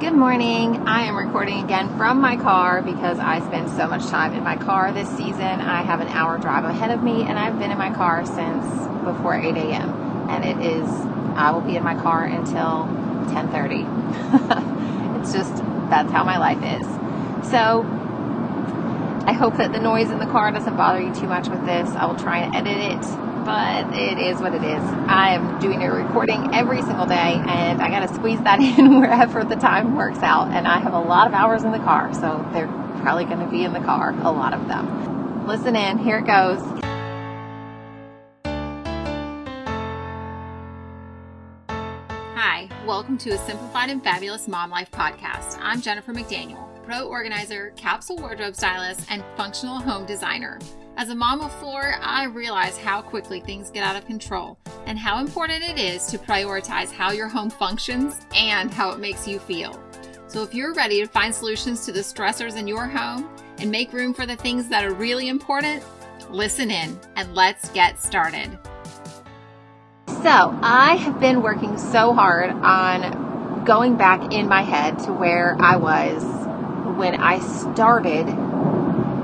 Good morning. I am recording again from my car because I spend so much time in my car this season. I have an hour drive ahead of me and I've been in my car since before 8 a.m. And it is, I will be in my car until 1030. it's just, that's how my life is. So I hope that the noise in the car doesn't bother you too much with this. I will try and edit it but it is what it is. I am doing a recording every single day and I got to squeeze that in wherever the time works out. And I have a lot of hours in the car, so they're probably going to be in the car, a lot of them. Listen in, here it goes. Hi, welcome to a Simplified and Fabulous Mom Life podcast. I'm Jennifer McDaniel, pro organizer, capsule wardrobe stylist, and functional home designer. As a mom of four, I realize how quickly things get out of control and how important it is to prioritize how your home functions and how it makes you feel. So, if you're ready to find solutions to the stressors in your home and make room for the things that are really important, listen in and let's get started. So, I have been working so hard on going back in my head to where I was when I started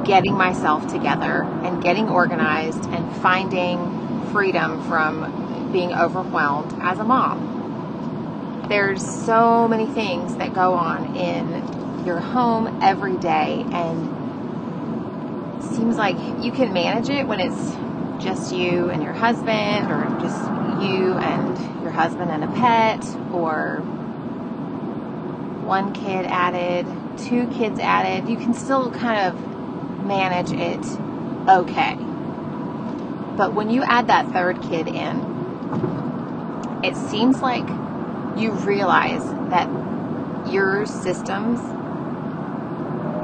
getting myself together and getting organized and finding freedom from being overwhelmed as a mom. There's so many things that go on in your home every day and it seems like you can manage it when it's just you and your husband or just you and your husband and a pet or one kid added, two kids added. You can still kind of manage it okay. But when you add that third kid in, it seems like you realize that your systems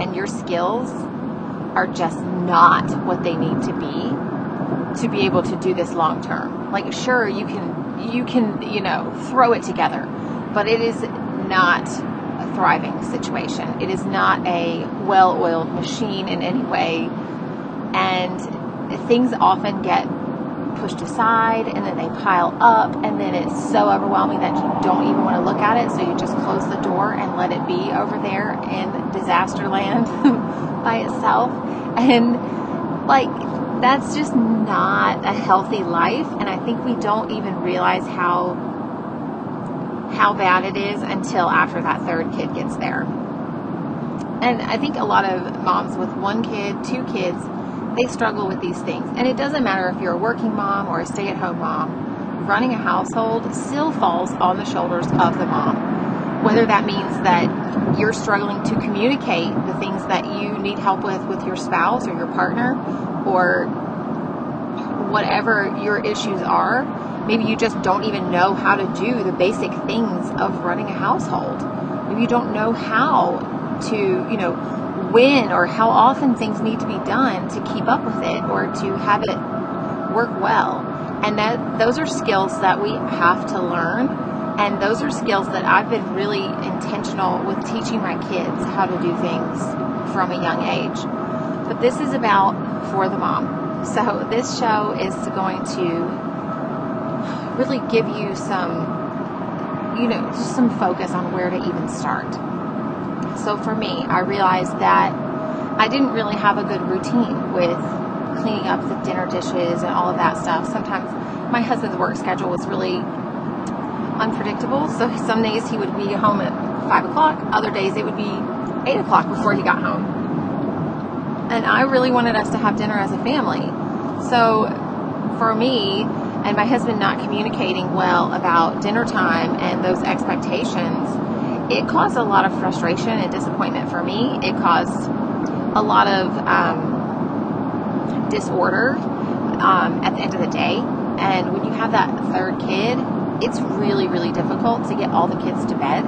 and your skills are just not what they need to be to be able to do this long term. Like sure you can you can, you know, throw it together, but it is not thriving situation. It is not a well oiled machine in any way. And things often get pushed aside and then they pile up and then it's so overwhelming that you don't even want to look at it. So you just close the door and let it be over there in disaster land by itself. And like, that's just not a healthy life. And I think we don't even realize how how bad it is until after that third kid gets there. And I think a lot of moms with one kid, two kids, they struggle with these things. And it doesn't matter if you're a working mom or a stay at home mom, running a household still falls on the shoulders of the mom. Whether that means that you're struggling to communicate the things that you need help with with your spouse or your partner or whatever your issues are, Maybe you just don't even know how to do the basic things of running a household. Maybe you don't know how to, you know, when or how often things need to be done to keep up with it or to have it work well. And that those are skills that we have to learn. And those are skills that I've been really intentional with teaching my kids how to do things from a young age. But this is about for the mom. So this show is going to really give you some, you know, just some focus on where to even start. So for me, I realized that I didn't really have a good routine with cleaning up the dinner dishes and all of that stuff. Sometimes my husband's work schedule was really unpredictable. So some days he would be home at five o'clock, other days it would be eight o'clock before he got home. And I really wanted us to have dinner as a family. So for me, and my husband not communicating well about dinner time and those expectations, it caused a lot of frustration and disappointment for me. It caused a lot of um, disorder um, at the end of the day. And when you have that third kid, it's really, really difficult to get all the kids to bed.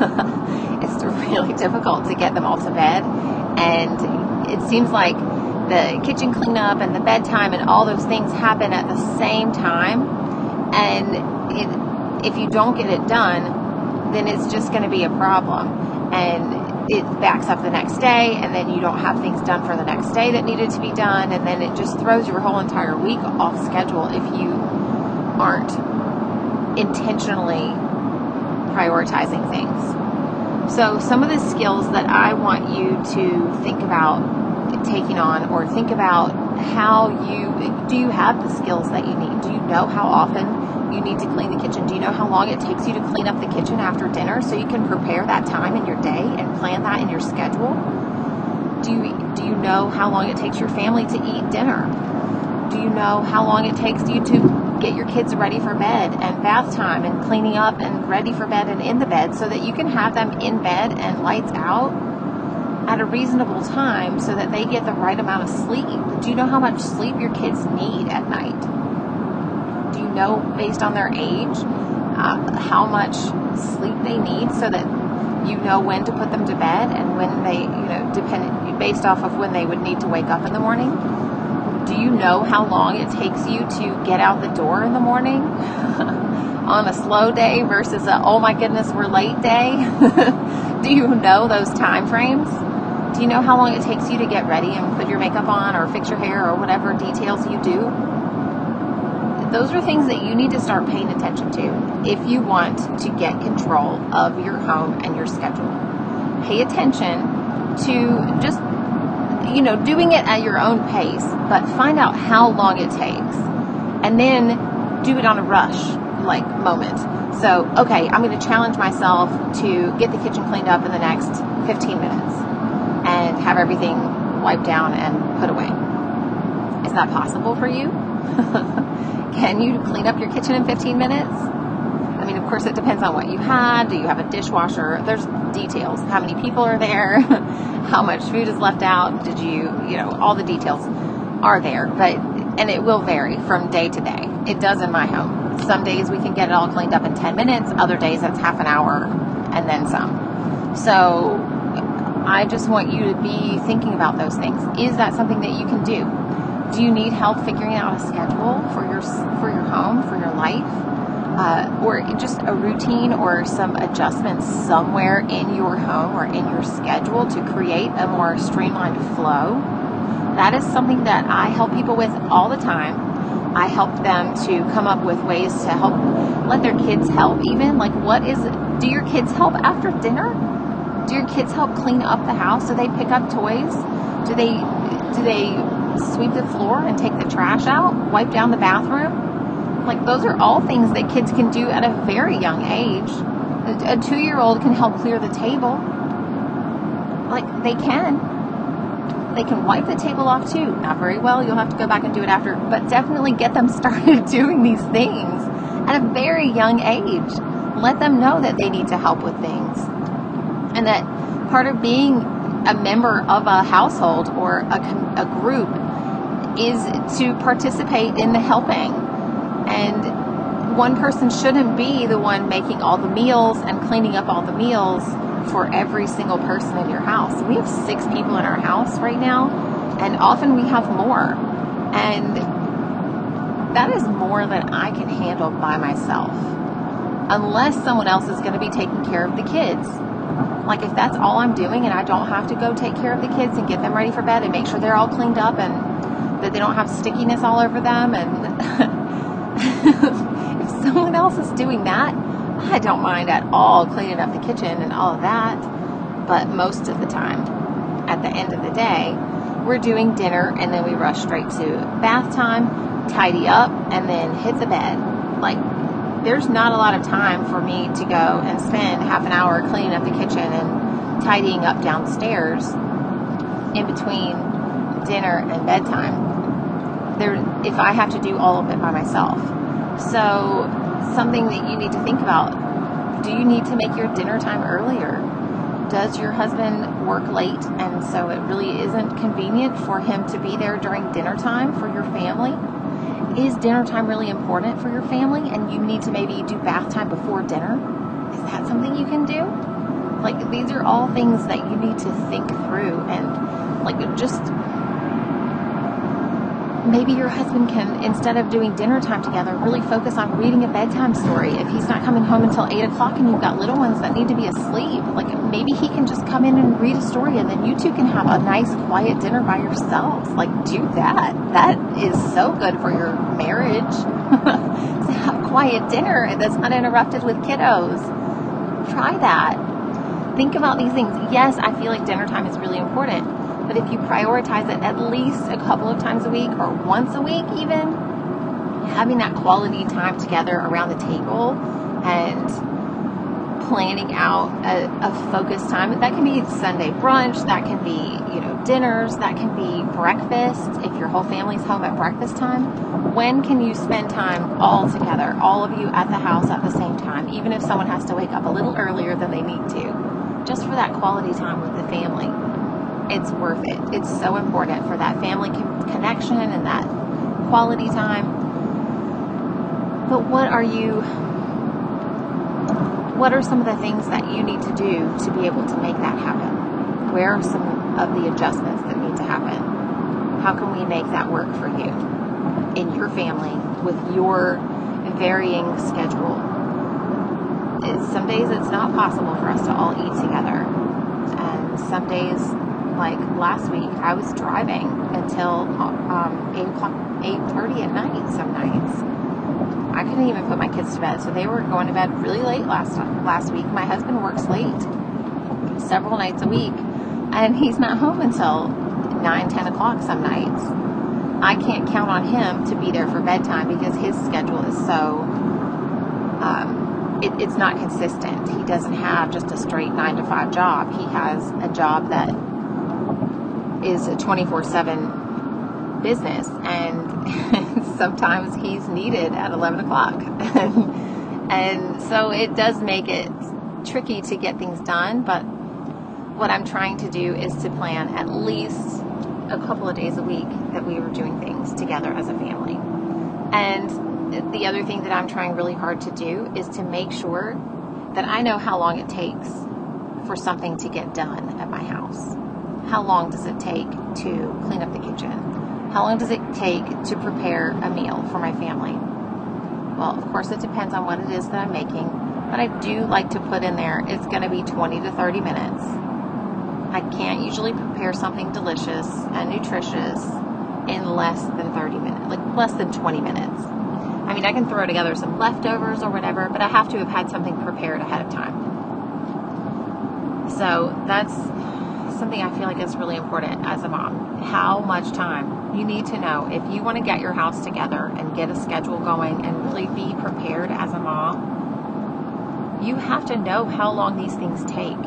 it's really difficult to get them all to bed. And it seems like the kitchen cleanup and the bedtime and all those things happen at the same time. And it, if you don't get it done, then it's just going to be a problem. And it backs up the next day, and then you don't have things done for the next day that needed to be done, and then it just throws your whole entire week off schedule if you aren't intentionally prioritizing things. So, some of the skills that I want you to think about taking on or think about how you do you have the skills that you need? Do you know how often you need to clean the kitchen? Do you know how long it takes you to clean up the kitchen after dinner so you can prepare that time in your day and plan that in your schedule? Do you do you know how long it takes your family to eat dinner? Do you know how long it takes you to get your kids ready for bed and bath time and cleaning up and ready for bed and in the bed so that you can have them in bed and lights out at a reasonable time so that they get the right amount of sleep. Do you know how much sleep your kids need at night? Do you know, based on their age, uh, how much sleep they need so that you know when to put them to bed and when they, you know, dependent based off of when they would need to wake up in the morning? Do you know how long it takes you to get out the door in the morning on a slow day versus a oh my goodness we're late day? do you know those time frames? Do you know how long it takes you to get ready and put your makeup on or fix your hair or whatever details you do? Those are things that you need to start paying attention to if you want to get control of your home and your schedule. Pay attention to just, you know, doing it at your own pace, but find out how long it takes. And then do it on a rush like moment. So, okay, I'm going to challenge myself to get the kitchen cleaned up in the next 15 minutes and have everything wiped down and put away. Is that possible for you? Can you clean up your kitchen in 15 minutes? I mean, of course, it depends on what you had. Do you have a dishwasher? There's details. How many people are there? How much food is left out? Did you, you know, all the details are there. But, and it will vary from day to day. It does in my home. Some days we can get it all cleaned up in 10 minutes. Other days it's half an hour and then some. So I just want you to be thinking about those things. Is that something that you can do? Do you need help figuring out a schedule for your for your home, for your life, uh, or just a routine or some adjustments somewhere in your home or in your schedule to create a more streamlined flow? That is something that I help people with all the time. I help them to come up with ways to help let their kids help even like what is do your kids help after dinner do your kids help clean up the house? Do they pick up toys? Do they do they sweep the floor and take the trash out? Wipe down the bathroom? Like those are all things that kids can do at a very young age. A, a two-year-old can help clear the table. Like they can they can wipe the table off too. Not very well, you'll have to go back and do it after, but definitely get them started doing these things at a very young age. Let them know that they need to help with things and that part of being a member of a household or a, a group is to participate in the helping. And one person shouldn't be the one making all the meals and cleaning up all the meals for every single person in your house. We have six people in our house right now, and often we have more. And that is more than I can handle by myself. Unless someone else is going to be taking care of the kids like if that's all I'm doing and I don't have to go take care of the kids and get them ready for bed and make sure they're all cleaned up and that they don't have stickiness all over them and if someone else is doing that, I don't mind at all cleaning up the kitchen and all of that. But most of the time, at the end of the day, we're doing dinner and then we rush straight to bath time, tidy up, and then hit the bed. Like there's not a lot of time for me to go and spend half an hour cleaning up the kitchen and tidying up downstairs in between dinner and bedtime. There, if I have to do all of it by myself. So, something that you need to think about do you need to make your dinner time earlier? Does your husband work late and so it really isn't convenient for him to be there during dinner time for your family? Is dinner time really important for your family and you need to maybe do bath time before dinner? Is that something you can do? Like, these are all things that you need to think through and, like, just maybe your husband can, instead of doing dinner time together, really focus on reading a bedtime story. If he's not coming home until 8 o'clock and you've got little ones that need to be asleep, like maybe he can just come in and read a story and then you two can have a nice quiet dinner by yourselves. Like, do that. That is so good for your marriage. to have quiet dinner that's uninterrupted with kiddos. Try that. think about these things. Yes, I feel like dinner time is really important, but if you prioritize it at least a couple of times a week or once a week, even having that quality time together around the table and planning out a, a focused time. That can be Sunday brunch, that can be, you know, dinners, that can be breakfast if your whole family's home at breakfast time. When can you spend time all together, all of you at the house at the same time, even if someone has to wake up a little earlier than they need to, just for that quality time with the family? It's worth it. It's so important for that family connection and that quality time. But what are you what are some of the things that you need to do to be able to make that happen? Where are some of the adjustments that need to happen? How can we make that work for you in your family with your varying schedule? some days it's not possible for us to all eat together. And some days, like last week, I was driving until um, 8 o'clock, 8.30 at night some nights I couldn't even put my kids to bed, so they were going to bed really late last last week. My husband works late, several nights a week, and he's not home until nine, ten o'clock some nights. I can't count on him to be there for bedtime because his schedule is so. Um, it, it's not consistent. He doesn't have just a straight nine to five job. He has a job that is a twenty four seven business, and sometimes he's needed at 11 o'clock. and so it does make it tricky to get things done, but what I'm trying to do is to plan at least a couple of days a week that we were doing things together as a family. And the other thing that I'm trying really hard to do is to make sure that I know how long it takes for something to get done at my house. How long does it take to clean up the kitchen? How long does it take to prepare a meal for my family? Well, of course, it depends on what it is that I'm making, but I do like to put in there it's going to be 20 to 30 minutes. I can't usually prepare something delicious and nutritious in less than 30 minutes, like less than 20 minutes. I mean, I can throw together some leftovers or whatever, but I have to have had something prepared ahead of time. So that's something I feel like is really important as a mom. How much time you need to know if you want to get your house together and get a schedule going and really be prepared as a mom. You have to know how long these things take.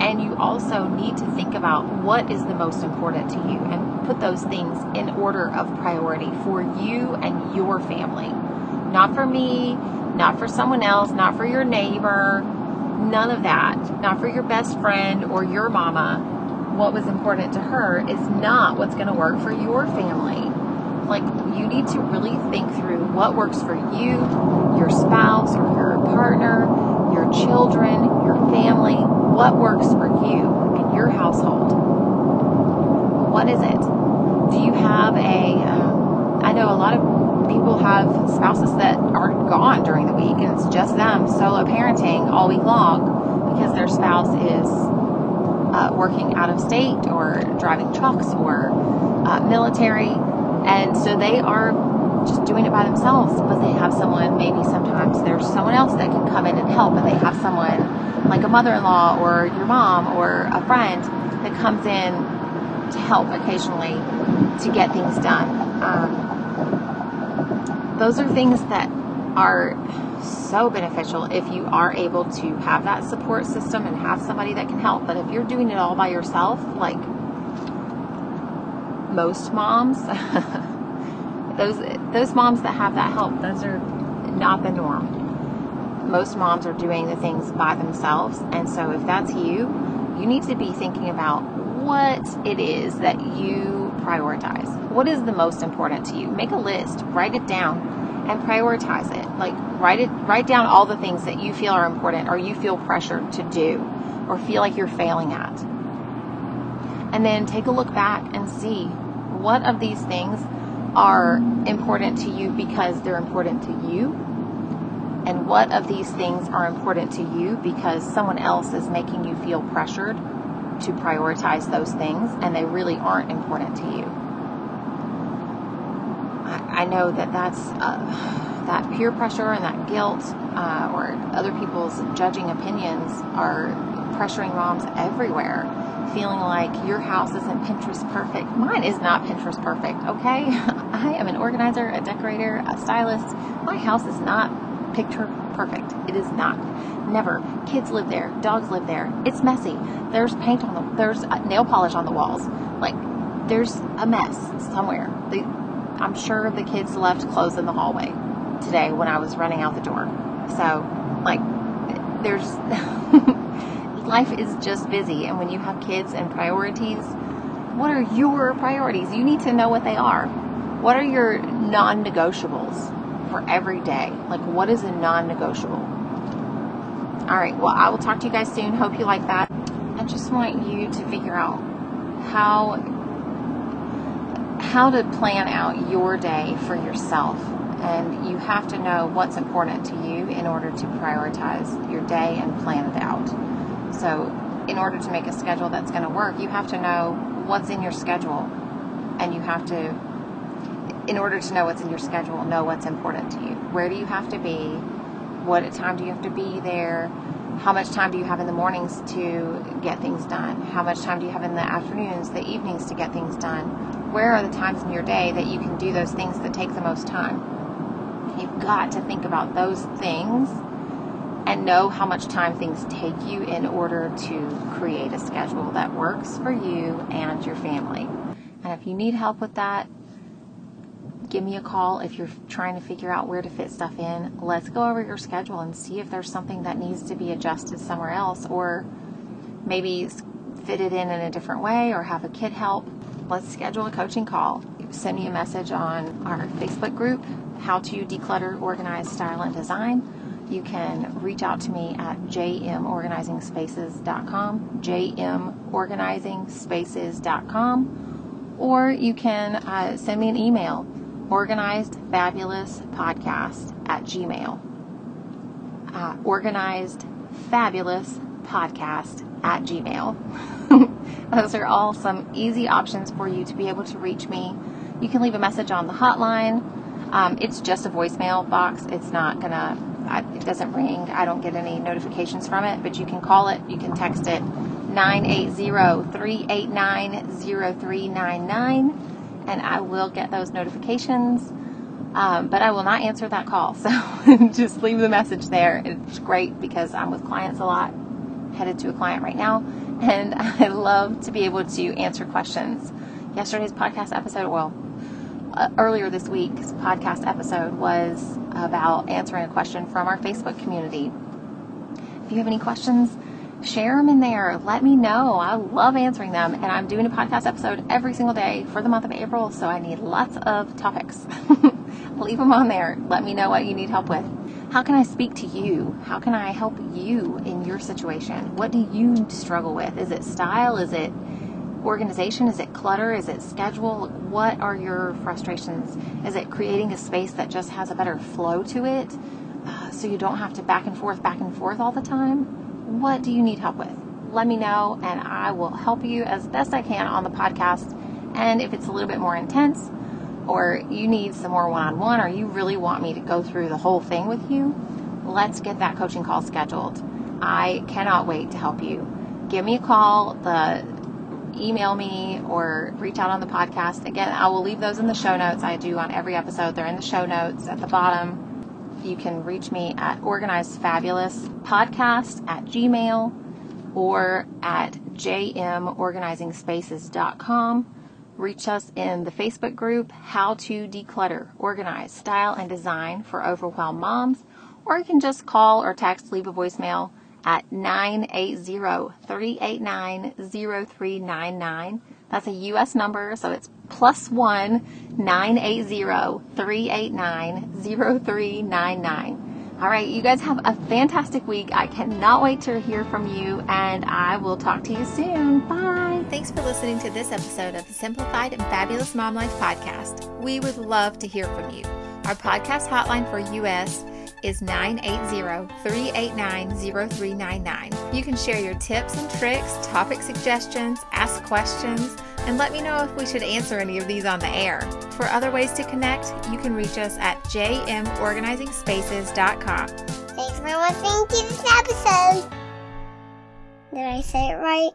And you also need to think about what is the most important to you and put those things in order of priority for you and your family. Not for me, not for someone else, not for your neighbor, None of that. Not for your best friend or your mama. What was important to her is not what's going to work for your family. Like, you need to really think through what works for you, your spouse, or your partner, your children, your family. What works for you and your household? What is it? Do you have a? Uh, Know a lot of people have spouses that are gone during the week and it's just them solo parenting all week long because their spouse is uh, working out of state or driving trucks or uh, military. And so they are just doing it by themselves, but they have someone, maybe sometimes there's someone else that can come in and help, and they have someone like a mother in law or your mom or a friend that comes in to help occasionally to get things done. Um, those are things that are so beneficial if you are able to have that support system and have somebody that can help. But if you're doing it all by yourself, like most moms, those those moms that have that help, those are not the norm. Most moms are doing the things by themselves, and so if that's you, you need to be thinking about what it is that you prioritize. What is the most important to you? Make a list, write it down, and prioritize it. Like write it write down all the things that you feel are important or you feel pressured to do or feel like you're failing at. And then take a look back and see what of these things are important to you because they're important to you and what of these things are important to you because someone else is making you feel pressured to prioritize those things and they really aren't important to you. I, I know that that's uh, that peer pressure and that guilt uh, or other people's judging opinions are pressuring moms everywhere, feeling like your house isn't Pinterest perfect. Mine is not Pinterest perfect, okay? I am an organizer, a decorator, a stylist. My house is not picture perfect. It is not. Never. Kids live there. Dogs live there. It's messy. There's paint on the, there's uh, nail polish on the walls. Like, there's a mess somewhere. The, I'm sure the kids left clothes in the hallway today when I was running out the door. So, like, there's life is just busy, and when you have kids and priorities, what are your priorities? You need to know what they are. What are your non negotiables for every day? Like, what is a non negotiable? All right, well, I will talk to you guys soon. Hope you like that. I just want you to figure out how how to plan out your day for yourself and you have to know what's important to you in order to prioritize your day and plan it out. So, in order to make a schedule that's going to work, you have to know what's in your schedule, and you have to, in order to know what's in your schedule, know what's important to you. Where do you have to be? What time do you have to be there? How much time do you have in the mornings to get things done? How much time do you have in the afternoons, the evenings to get things done? Where are the times in your day that you can do those things that take the most time? You've got to think about those things and know how much time things take you in order to create a schedule that works for you and your family. And if you need help with that, give me a call if you're trying to figure out where to fit stuff in. Let's go over your schedule and see if there's something that needs to be adjusted somewhere else or maybe fit it in in a different way or have a kid help. Let's schedule a coaching call. Send me a message on our Facebook group how to declutter, organize, style, and design. You can reach out to me at jmorganizingspaces.com, jmorganizingspaces.com, or you can uh, send me an email, organizedfabulouspodcast at gmail. Uh, organizedfabulouspodcast at gmail. Those are all some easy options for you to be able to reach me. You can leave a message on the hotline um, it's just a voicemail box. It's not gonna. it doesn't ring. I don't get any notifications from it. But you can call it. You can text it 980-389-0399 and I will get those notifications. Um, but I will not answer that call. So just leave the message there. It's great because I'm with clients a lot. Headed to a client right now, and I love to be able to answer questions. Yesterday's podcast episode, well, uh, earlier this week's podcast episode was about answering a question from our Facebook community. If you have any questions, share them in there. Let me know. I love answering them. And I'm doing a podcast episode every single day for the month of April, so I need lots of topics. Leave them on there. Let me know what you need help with. How can I speak to you? How can I help you in your situation? What do you struggle with? Is it style? Is it organization? Is it clutter? Is it schedule? What are your frustrations? Is it creating a space that just has a better flow to it uh, so you don't have to back and forth, back and forth all the time? What do you need help with? Let me know and I will help you as best I can on the podcast. And if it's a little bit more intense or you need some more one on one or you really want me to go through the whole thing with you, let's get that coaching call scheduled. I cannot wait to help you. Give me a call. The email me or reach out on the podcast. Again, I will leave those in the show notes. I do on every episode. They're in the show notes at the bottom. You can reach me at Organized Fabulous Podcast at Gmail or at jmorganizingspaces.com. Reach us in the Facebook group, How to Declutter, Organize, Style, and Design for Overwhelmed Moms. Or you can just call or text, leave a voicemail at 980-389-0399. That's a U.S. number, so it's plus one 980-389-0399. All right, you guys have a fantastic week. I cannot wait to hear from you, and I will talk to you soon. Bye. Thanks for listening to this episode of the Simplified and Fabulous Mom Life podcast. We would love to hear from you. Our podcast hotline for U.S is 980-389-0399. You can share your tips and tricks, topic suggestions, ask questions, and let me know if we should answer any of these on the air. For other ways to connect, you can reach us at jmorganizingspaces.com. Thanks for listening to this episode. Did I say it right?